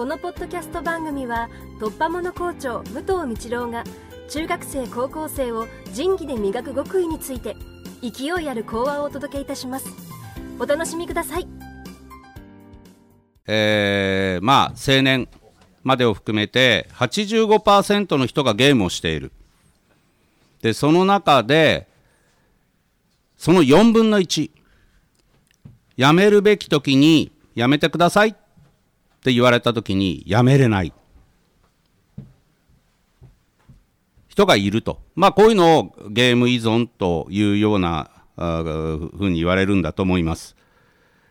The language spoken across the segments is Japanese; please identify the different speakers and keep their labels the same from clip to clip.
Speaker 1: このポッドキャスト番組は突破者校長武藤道郎が中学生高校生を仁義で磨く極意について勢いある講話をお届けいたします。お楽しみください。
Speaker 2: えー、まあ青年までを含めて85%の人がゲームをしている。でその中でその4分の1やめるべき時にやめてください。って言われた時にやめれない人がいると。まあこういうのをゲーム依存というようなふうに言われるんだと思います。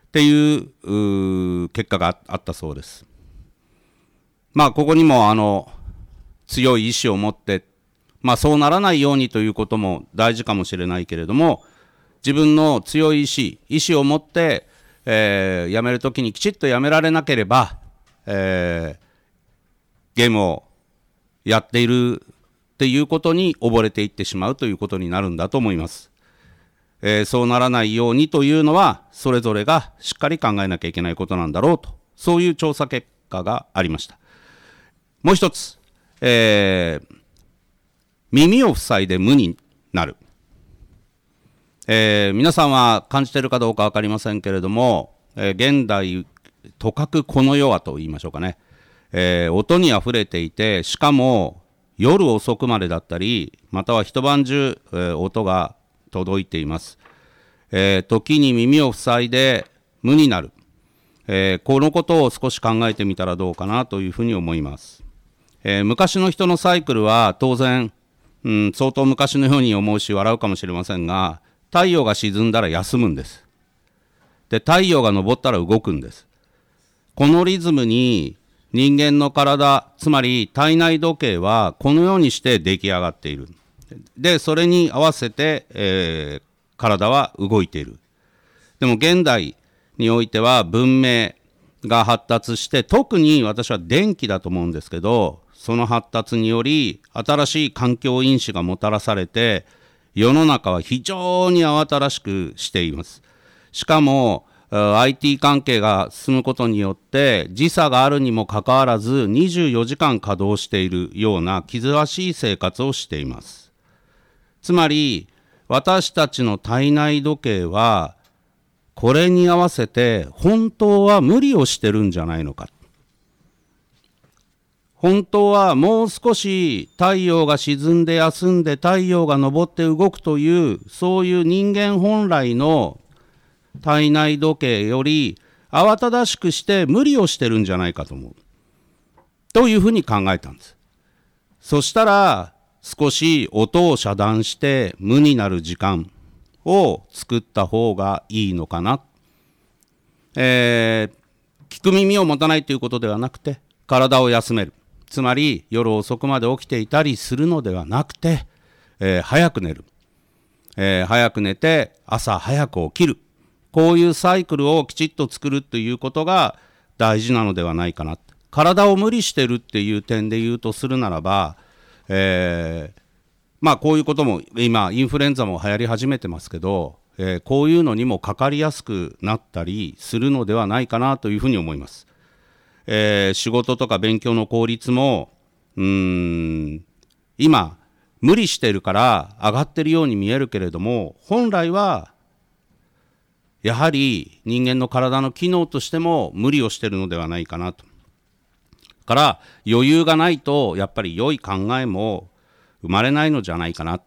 Speaker 2: っていう結果があったそうです。まあここにもあの強い意志を持ってまあそうならないようにということも大事かもしれないけれども自分の強い意志意志を持って、えー、辞めるときにきちっとやめられなければ、えー、ゲームをやっているっていうことに溺れていってしまうということになるんだと思います。えー、そうならないようにというのは、それぞれがしっかり考えなきゃいけないことなんだろうと、そういう調査結果がありました。もう一つ、えー、耳を塞いで無になる。えー、皆さんは感じてるかどうか分かりませんけれども、えー、現代、とかくこの世はと言いましょうかね、えー、音にあふれていて、しかも夜遅くまでだったり、または一晩中、えー、音が届いています。え、時に耳を塞いで無になる、え、このことを少し考えてみたらどうかなというふうに思います。え昔の人のサイクルは当然、うん、相当昔のように思うし笑うかもしれませんが、太陽が沈んだら休むんです。で、太陽が昇ったら動くんです。このリズムに人間の体、つまり体内時計はこのようにして出来上がっている。で、それに合わせて、えー、体は動いている。でも現代においては文明が発達して、特に私は電気だと思うんですけど、その発達により新しい環境因子がもたらされて、世の中は非常に慌ただしくしています。しかも、IT 関係が進むことによって時差があるにもかかわらず24時間稼働しているような気ぜしい生活をしていますつまり私たちの体内時計はこれに合わせて本当は無理をしてるんじゃないのか本当はもう少し太陽が沈んで休んで太陽が昇って動くというそういう人間本来の体内時計より慌ただしくして無理をしてるんじゃないかと思う。というふうに考えたんです。そしたら少し音を遮断して無になる時間を作った方がいいのかな。えー、聞く耳を持たないということではなくて体を休める。つまり夜遅くまで起きていたりするのではなくて、えー、早く寝る。えー、早く寝て朝早く起きる。こういうサイクルをきちっと作るということが大事なのではないかな。体を無理してるっていう点で言うとするならば、えー、まあこういうことも今インフルエンザも流行り始めてますけど、えー、こういうのにもかかりやすくなったりするのではないかなというふうに思います。えー、仕事とか勉強の効率もうん今無理してるから上がってるように見えるけれども本来はやはり人間の体の機能としても無理をしてるのではないかなと。から余裕がないとやっぱり良い考えも生まれないのじゃないかな。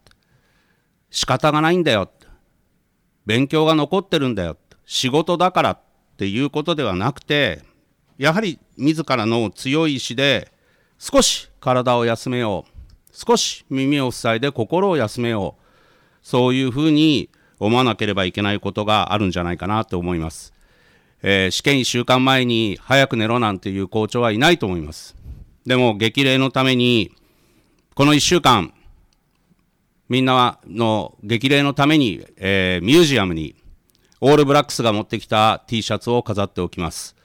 Speaker 2: 仕方がないんだよ。勉強が残ってるんだよ。仕事だからっていうことではなくて、やはり自らの強い意志で少し体を休めよう。少し耳を塞いで心を休めよう。そういうふうに思わなければいけないことがあるんじゃないかなと思います。えー、試験1週間前に早く寝ろなんていう校長はいないと思います。でも激励のために、この1週間、みんなの激励のために、えー、ミュージアムにオールブラックスが持ってきた T シャツを飾っておきます。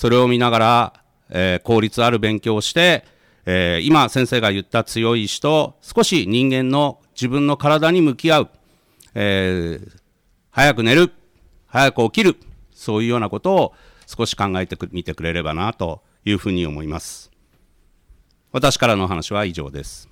Speaker 2: それを見ながら、えー、効率ある勉強をして、えー、今先生が言った強い意志と少し人間の自分の体に向き合う、えー、早く寝る、早く起きる、そういうようなことを少し考えてみてくれればなというふうに思います。私からの話は以上です。